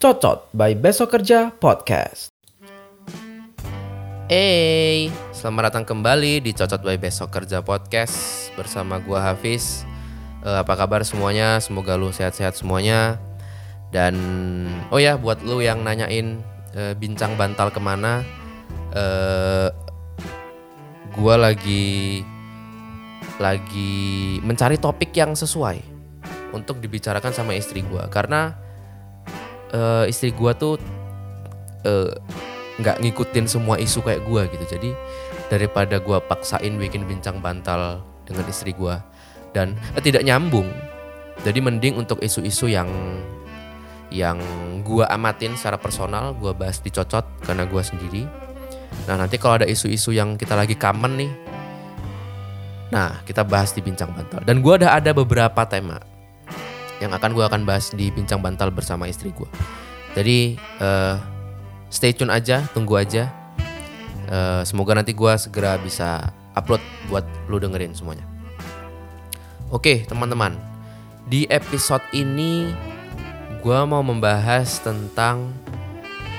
Cocot by Besok Kerja Podcast. Hey, selamat datang kembali di Cocot by Besok Kerja Podcast bersama gua Hafiz. Eh, apa kabar semuanya? Semoga lu sehat-sehat semuanya. Dan oh ya, buat lu yang nanyain eh, bincang bantal ke mana, eh, gua lagi lagi mencari topik yang sesuai untuk dibicarakan sama istri gua. Karena eh, istri gua tuh eh, nggak ngikutin semua isu kayak gua gitu. Jadi daripada gua paksain bikin bincang bantal dengan istri gua dan eh, tidak nyambung. Jadi mending untuk isu-isu yang yang gua amatin secara personal gua bahas dicocot karena gua sendiri nah nanti kalau ada isu-isu yang kita lagi common nih nah kita bahas di bincang bantal dan gua ada ada beberapa tema yang akan gua akan bahas di bincang bantal bersama istri gua jadi eh, stay tune aja, tunggu aja. Eh, semoga nanti gua segera bisa upload buat lu dengerin semuanya. Oke, teman-teman. Di episode ini gua mau membahas tentang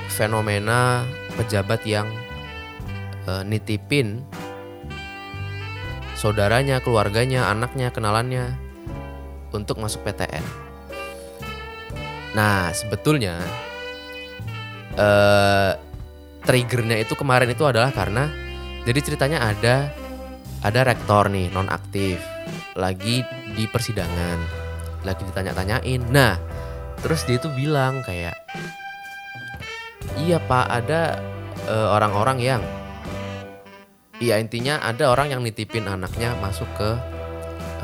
fenomena pejabat yang eh, nitipin saudaranya, keluarganya, anaknya, kenalannya untuk masuk PTN. Nah, sebetulnya eh triggernya itu kemarin itu adalah karena jadi ceritanya ada ada rektor nih non aktif lagi di persidangan lagi ditanya-tanyain nah terus dia tuh bilang kayak iya pak ada eh, orang-orang yang iya intinya ada orang yang nitipin anaknya masuk ke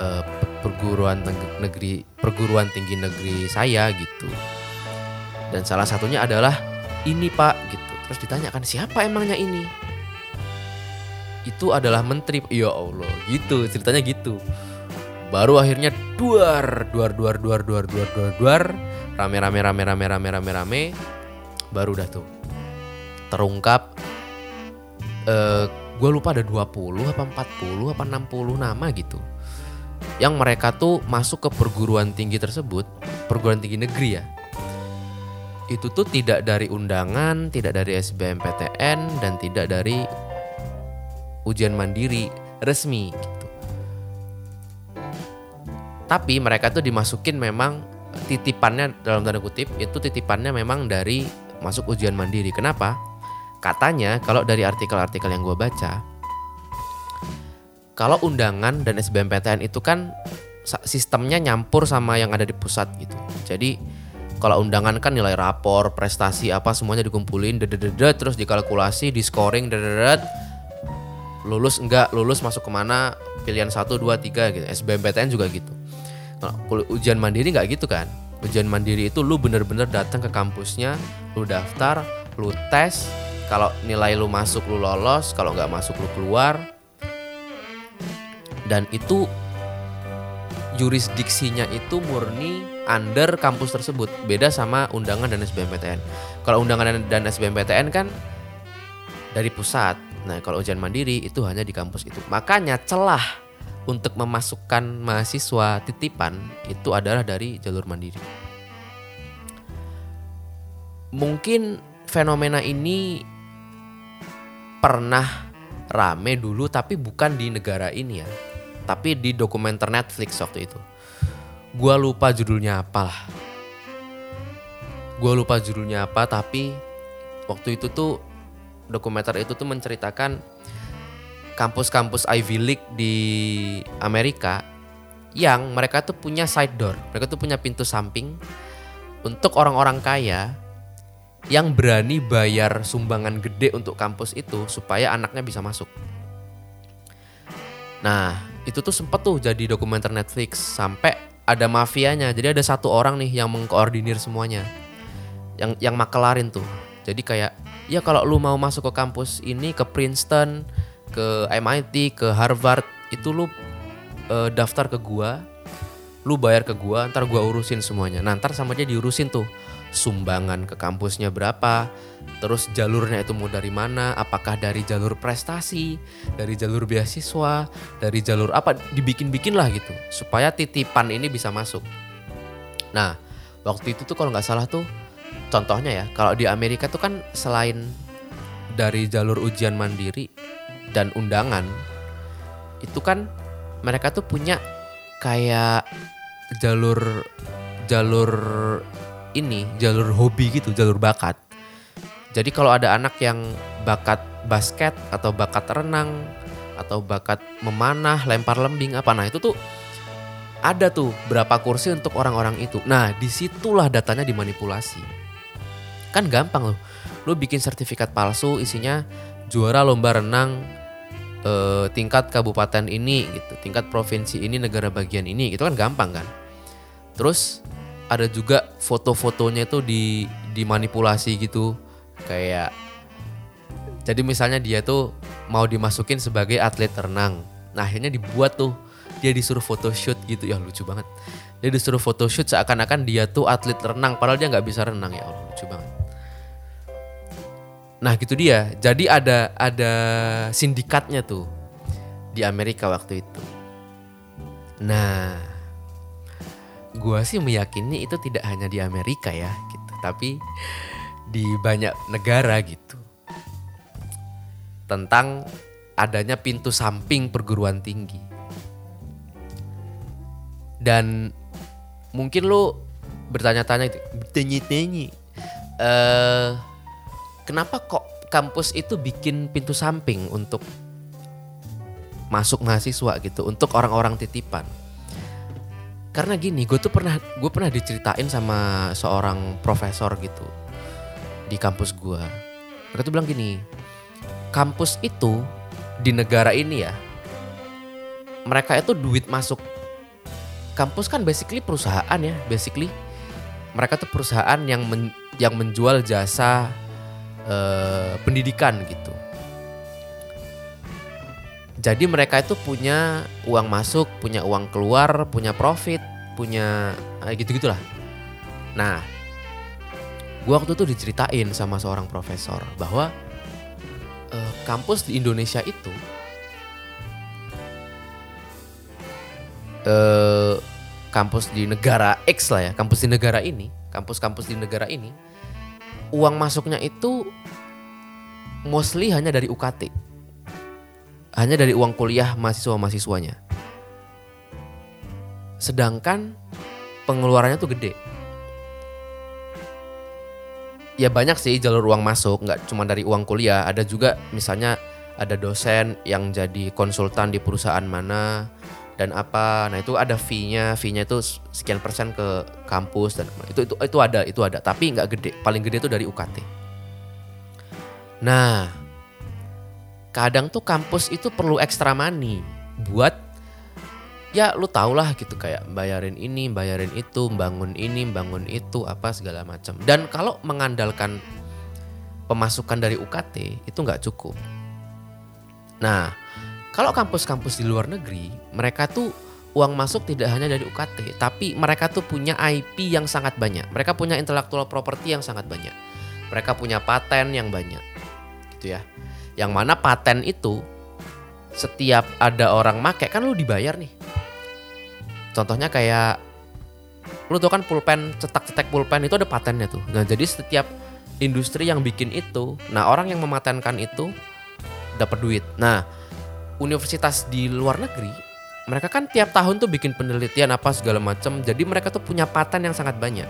eh, perguruan negeri perguruan tinggi negeri saya gitu. Dan salah satunya adalah ini pak gitu. Terus ditanyakan siapa emangnya ini? Itu adalah menteri ya allah gitu ceritanya gitu. Baru akhirnya duar duar duar duar duar duar duar duar. Rame rame rame rame rame rame rame. Baru dah tuh terungkap eh gue lupa ada 20 apa 40 apa 60 nama gitu yang mereka tuh masuk ke perguruan tinggi tersebut perguruan tinggi negeri ya itu tuh tidak dari undangan, tidak dari SBMPTN dan tidak dari ujian mandiri resmi gitu. Tapi mereka tuh dimasukin memang titipannya dalam tanda kutip itu titipannya memang dari masuk ujian mandiri. Kenapa? Katanya kalau dari artikel-artikel yang gue baca, kalau undangan dan SBMPTN itu kan sistemnya nyampur sama yang ada di pusat gitu. Jadi kalau undangan kan nilai rapor, prestasi apa semuanya dikumpulin, dedededet, terus dikalkulasi, di scoring, dededet, lulus enggak, lulus masuk ke mana, pilihan 1, 2, 3 gitu. SBMPTN juga gitu. Kalau ujian mandiri nggak gitu kan. Ujian mandiri itu lu bener-bener datang ke kampusnya, lu daftar, lu tes, kalau nilai lu masuk lu lolos, kalau nggak masuk lu keluar. Dan itu jurisdiksinya itu murni under kampus tersebut. Beda sama undangan dan SBMPTN kalau undangan dan- SBMPTN kan dari pusat. Nah kalau ujian mandiri itu hanya di kampus itu. Makanya celah untuk memasukkan mahasiswa titipan itu adalah dari jalur mandiri. Mungkin fenomena ini pernah rame dulu tapi bukan di negara ini ya tapi di dokumenter Netflix waktu itu. Gua lupa judulnya apa lah. Gua lupa judulnya apa tapi waktu itu tuh dokumenter itu tuh menceritakan kampus-kampus Ivy League di Amerika yang mereka tuh punya side door, mereka tuh punya pintu samping untuk orang-orang kaya yang berani bayar sumbangan gede untuk kampus itu supaya anaknya bisa masuk. Nah, itu tuh sempet tuh jadi dokumenter Netflix sampai ada mafianya. Jadi ada satu orang nih yang mengkoordinir semuanya. Yang yang makelarin tuh. Jadi kayak ya kalau lu mau masuk ke kampus ini ke Princeton, ke MIT, ke Harvard, itu lu eh, daftar ke gua, lu bayar ke gua, ntar gua urusin semuanya. Nah, ntar sama dia diurusin tuh sumbangan ke kampusnya berapa, terus jalurnya itu mau dari mana, apakah dari jalur prestasi, dari jalur beasiswa, dari jalur apa, dibikin-bikin lah gitu, supaya titipan ini bisa masuk. Nah, waktu itu tuh kalau nggak salah tuh, contohnya ya, kalau di Amerika tuh kan selain dari jalur ujian mandiri dan undangan, itu kan mereka tuh punya kayak jalur jalur ini jalur hobi gitu jalur bakat. Jadi kalau ada anak yang bakat basket atau bakat renang atau bakat memanah lempar lembing apa nah itu tuh ada tuh berapa kursi untuk orang-orang itu. Nah di situlah datanya dimanipulasi. Kan gampang loh. Lu bikin sertifikat palsu isinya juara lomba renang eh, tingkat kabupaten ini gitu tingkat provinsi ini negara bagian ini itu kan gampang kan. Terus ada juga foto-fotonya itu di dimanipulasi gitu. Kayak jadi misalnya dia tuh mau dimasukin sebagai atlet renang. Nah akhirnya dibuat tuh. Dia disuruh photoshoot gitu. Ya lucu banget. Dia disuruh photoshoot seakan-akan dia tuh atlet renang padahal dia nggak bisa renang. Ya Allah lucu banget. Nah gitu dia. Jadi ada ada sindikatnya tuh di Amerika waktu itu. Nah gua sih meyakini itu tidak hanya di Amerika ya gitu. Tapi di banyak negara gitu. Tentang adanya pintu samping perguruan tinggi. Dan mungkin lu bertanya-tanya bertanya-tanya eh kenapa kok kampus itu bikin pintu samping untuk masuk mahasiswa gitu untuk orang-orang titipan karena gini gue tuh pernah gue pernah diceritain sama seorang profesor gitu di kampus gue mereka tuh bilang gini kampus itu di negara ini ya mereka itu duit masuk. Kampus kan basically perusahaan ya basically. Mereka tuh perusahaan yang men, yang menjual jasa eh, pendidikan gitu jadi mereka itu punya uang masuk, punya uang keluar, punya profit, punya eh, gitu-gitulah. Nah, gua waktu itu diceritain sama seorang profesor bahwa eh, kampus di Indonesia itu eh, kampus di negara X lah ya, kampus di negara ini, kampus-kampus di negara ini, uang masuknya itu mostly hanya dari UKT hanya dari uang kuliah mahasiswa-mahasiswanya. Sedangkan pengeluarannya tuh gede. Ya banyak sih jalur uang masuk, nggak cuma dari uang kuliah, ada juga misalnya ada dosen yang jadi konsultan di perusahaan mana dan apa. Nah, itu ada fee-nya, fee-nya itu sekian persen ke kampus dan itu itu itu ada, itu ada, tapi nggak gede. Paling gede itu dari UKT. Nah, kadang tuh kampus itu perlu extra money buat ya lu tau lah gitu kayak bayarin ini, bayarin itu, bangun ini, bangun itu, apa segala macam. Dan kalau mengandalkan pemasukan dari UKT itu nggak cukup. Nah, kalau kampus-kampus di luar negeri, mereka tuh uang masuk tidak hanya dari UKT, tapi mereka tuh punya IP yang sangat banyak. Mereka punya intellectual property yang sangat banyak. Mereka punya paten yang banyak. Gitu ya. Yang mana paten itu setiap ada orang make kan lu dibayar nih. Contohnya kayak lu tau kan pulpen cetak-cetak pulpen itu ada patennya tuh. Nah, jadi setiap industri yang bikin itu, nah orang yang mematenkan itu dapat duit. Nah, universitas di luar negeri mereka kan tiap tahun tuh bikin penelitian apa segala macam. Jadi mereka tuh punya paten yang sangat banyak.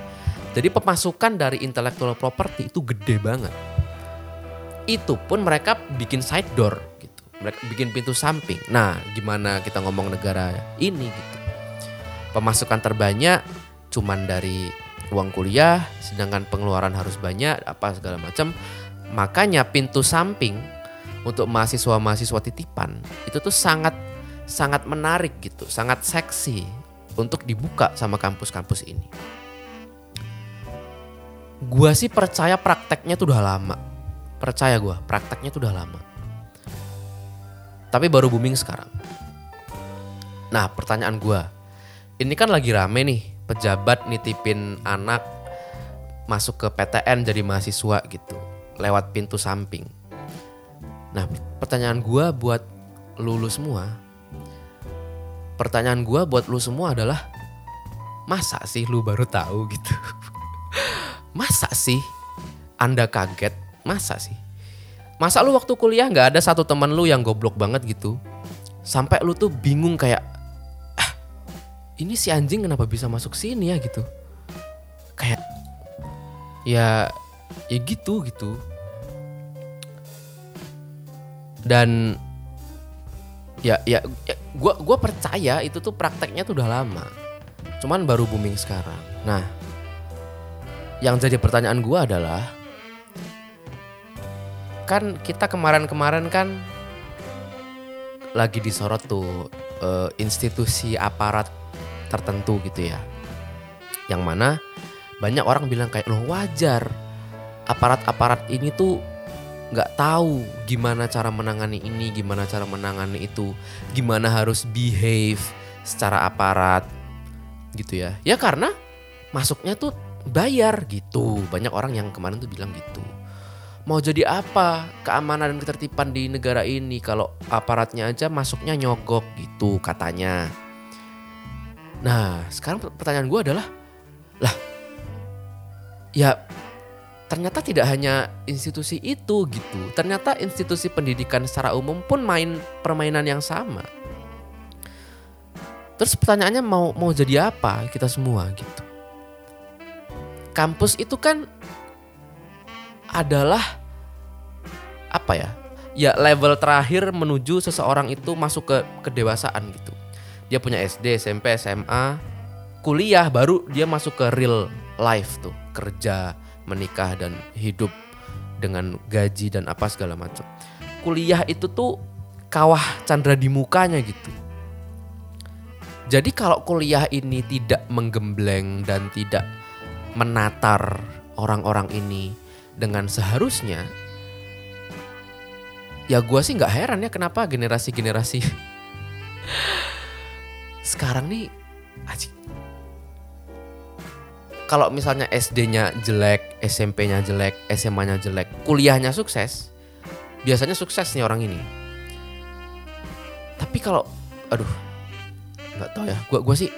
Jadi pemasukan dari intellectual property itu gede banget itu pun mereka bikin side door gitu. Mereka bikin pintu samping. Nah, gimana kita ngomong negara ini gitu. Pemasukan terbanyak cuman dari uang kuliah, sedangkan pengeluaran harus banyak apa segala macam. Makanya pintu samping untuk mahasiswa-mahasiswa titipan itu tuh sangat sangat menarik gitu, sangat seksi untuk dibuka sama kampus-kampus ini. Gua sih percaya prakteknya tuh udah lama Percaya gue, prakteknya tuh udah lama. Tapi baru booming sekarang. Nah pertanyaan gue, ini kan lagi rame nih pejabat nitipin anak masuk ke PTN jadi mahasiswa gitu lewat pintu samping. Nah, pertanyaan gua buat lulu semua. Pertanyaan gua buat lu semua adalah masa sih lu baru tahu gitu? masa sih Anda kaget? Masa sih? Masa lu waktu kuliah nggak ada satu teman lu yang goblok banget gitu? Sampai lu tuh bingung kayak ah, ini si anjing kenapa bisa masuk sini ya gitu. Kayak ya ya gitu gitu dan ya ya, ya gua gua percaya itu tuh prakteknya tuh udah lama cuman baru booming sekarang nah yang jadi pertanyaan gua adalah kan kita kemarin-kemarin kan lagi disorot tuh eh, institusi aparat tertentu gitu ya yang mana banyak orang bilang kayak loh wajar aparat-aparat ini tuh nggak tahu gimana cara menangani ini, gimana cara menangani itu, gimana harus behave secara aparat gitu ya. Ya karena masuknya tuh bayar gitu. Banyak orang yang kemarin tuh bilang gitu. Mau jadi apa keamanan dan ketertiban di negara ini kalau aparatnya aja masuknya nyogok gitu katanya. Nah sekarang pertanyaan gue adalah, lah ya ternyata tidak hanya institusi itu gitu. Ternyata institusi pendidikan secara umum pun main permainan yang sama. Terus pertanyaannya mau mau jadi apa kita semua gitu. Kampus itu kan adalah apa ya? Ya level terakhir menuju seseorang itu masuk ke kedewasaan gitu. Dia punya SD, SMP, SMA, kuliah baru dia masuk ke real life tuh, kerja, menikah dan hidup dengan gaji dan apa segala macam. Kuliah itu tuh kawah candra di mukanya gitu. Jadi kalau kuliah ini tidak menggembleng dan tidak menatar orang-orang ini dengan seharusnya, ya gue sih nggak heran ya kenapa generasi-generasi sekarang nih asik kalau misalnya SD-nya jelek, SMP-nya jelek, SMA-nya jelek, kuliahnya sukses, biasanya sukses nih orang ini. Tapi kalau, aduh, nggak tahu ya. Gua, gua sih,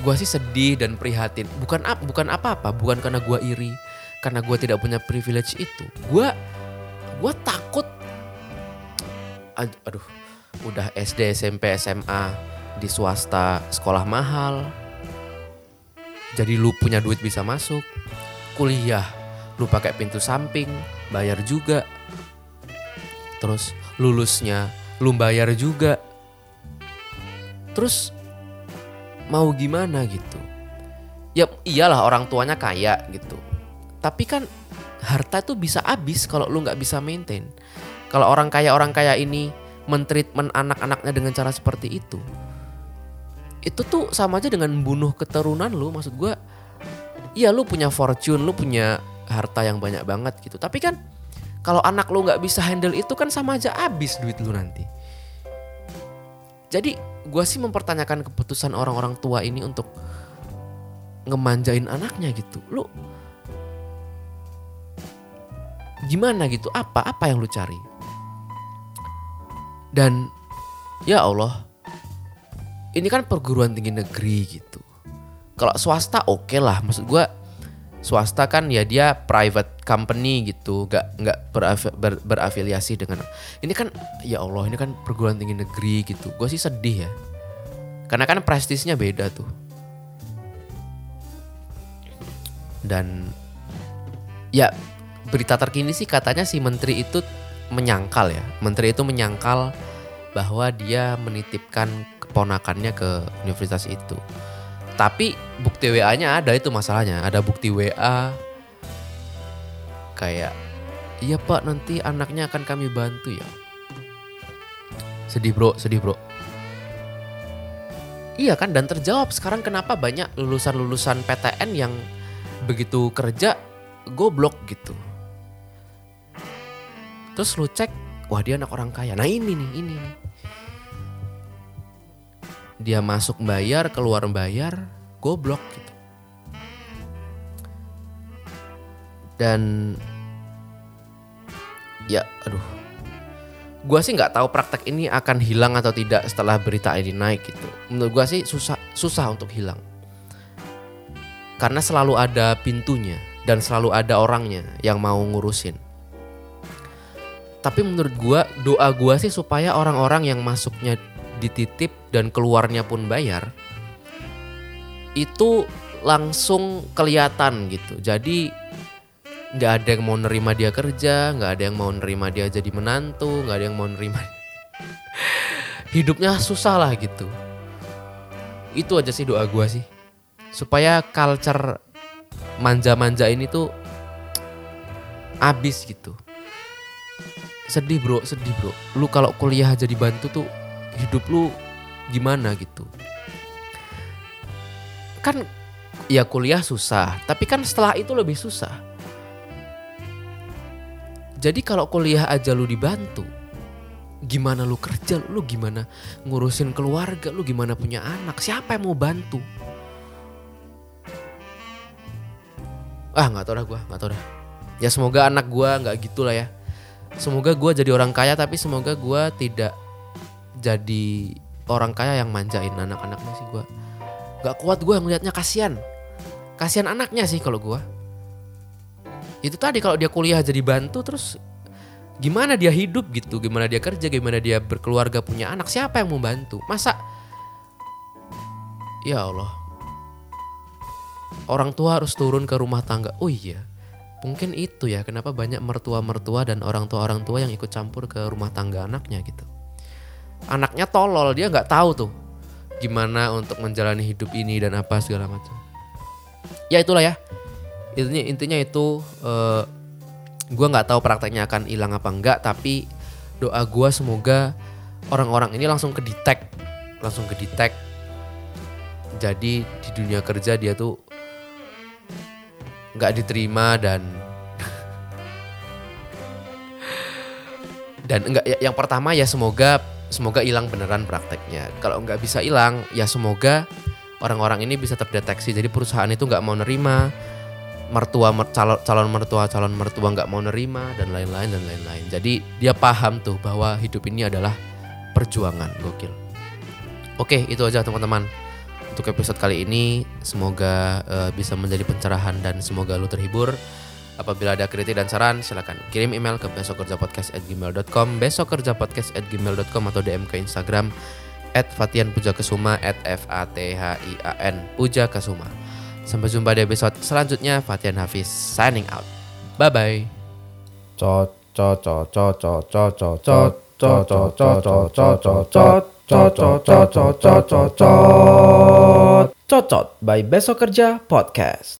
gua sih sedih dan prihatin. Bukan bukan apa-apa, bukan karena gua iri, karena gua tidak punya privilege itu. Gua, gua takut. Aduh, udah SD, SMP, SMA di swasta, sekolah mahal, jadi lu punya duit bisa masuk. Kuliah, lu pakai pintu samping, bayar juga. Terus lulusnya lu bayar juga. Terus mau gimana gitu? Ya iyalah orang tuanya kaya gitu. Tapi kan harta itu bisa habis kalau lu nggak bisa maintain. Kalau orang kaya orang kaya ini mentreatment anak-anaknya dengan cara seperti itu, itu tuh sama aja dengan membunuh keturunan lu. Maksud gue iya lu punya fortune lu punya harta yang banyak banget gitu. Tapi kan kalau anak lu nggak bisa handle itu kan sama aja abis duit lu nanti. Jadi gue sih mempertanyakan keputusan orang-orang tua ini untuk ngemanjain anaknya gitu. Lu gimana gitu apa apa yang lu cari dan ya Allah ini kan perguruan tinggi negeri gitu. Kalau swasta oke okay lah, maksud gue swasta kan ya dia private company gitu, nggak nggak berafi, ber, berafiliasi dengan. Ini kan ya Allah ini kan perguruan tinggi negeri gitu. Gue sih sedih ya, karena kan prestisnya beda tuh. Dan ya berita terkini sih katanya si menteri itu menyangkal ya, menteri itu menyangkal bahwa dia menitipkan keponakannya ke universitas itu. Tapi bukti WA-nya ada itu masalahnya. Ada bukti WA kayak iya pak nanti anaknya akan kami bantu ya. Sedih bro, sedih bro. Iya kan dan terjawab sekarang kenapa banyak lulusan-lulusan PTN yang begitu kerja goblok gitu. Terus lu cek, wah dia anak orang kaya. Nah ini nih, ini nih. Dia masuk bayar keluar bayar goblok gitu. Dan ya aduh. Gua sih nggak tahu praktek ini akan hilang atau tidak setelah berita ini naik gitu. Menurut gua sih susah susah untuk hilang. Karena selalu ada pintunya dan selalu ada orangnya yang mau ngurusin tapi menurut gua doa gua sih supaya orang-orang yang masuknya dititip dan keluarnya pun bayar itu langsung kelihatan gitu. Jadi nggak ada yang mau nerima dia kerja nggak ada yang mau nerima dia jadi menantu nggak ada yang mau nerima hidupnya susah lah gitu. Itu aja sih doa gua sih. Supaya culture manja-manja ini tuh abis gitu sedih bro sedih bro. Lu kalau kuliah jadi bantu tuh hidup lu gimana gitu? Kan ya kuliah susah tapi kan setelah itu lebih susah. Jadi kalau kuliah aja lu dibantu gimana lu kerja lu gimana ngurusin keluarga lu gimana punya anak siapa yang mau bantu? Ah nggak tau dah gue nggak tau dah. Ya semoga anak gue nggak gitu lah ya semoga gue jadi orang kaya tapi semoga gue tidak jadi orang kaya yang manjain anak-anaknya sih gue Gak kuat gue ngelihatnya kasihan. Kasihan anaknya sih kalau gue itu tadi kalau dia kuliah jadi bantu terus gimana dia hidup gitu? Gimana dia kerja? Gimana dia berkeluarga punya anak? Siapa yang mau bantu masa? Ya Allah. Orang tua harus turun ke rumah tangga. Oh iya mungkin itu ya kenapa banyak mertua-mertua dan orang tua orang tua yang ikut campur ke rumah tangga anaknya gitu. Anaknya tolol dia nggak tahu tuh gimana untuk menjalani hidup ini dan apa segala macam. Ya itulah ya. Intinya intinya itu uh, gue nggak tahu prakteknya akan hilang apa enggak tapi doa gue semoga orang-orang ini langsung ke langsung ke jadi di dunia kerja dia tuh nggak diterima dan dan enggak ya, yang pertama ya semoga semoga hilang beneran prakteknya. Kalau nggak bisa hilang ya semoga orang-orang ini bisa terdeteksi. Jadi perusahaan itu nggak mau nerima mertua mer, calon calon mertua calon mertua nggak mau nerima dan lain-lain dan lain-lain. Jadi dia paham tuh bahwa hidup ini adalah perjuangan gokil. Oke itu aja teman-teman untuk episode kali ini semoga uh, bisa menjadi pencerahan dan semoga lu terhibur Apabila ada kritik dan saran, silakan kirim email ke besokkerjapodcast@gmail.com, besokkerjapodcast@gmail.com atau DM ke Instagram at Fatian Puja Kesuma at F A T H I A N Puja Kesuma. Sampai jumpa di episode selanjutnya. Fatian Hafiz signing out. Bye bye. Cot cot cot cot cot cot cot cot cot cot cot cot Cocot cocot cocot cocot. Cocot by Besok Kerja Podcast.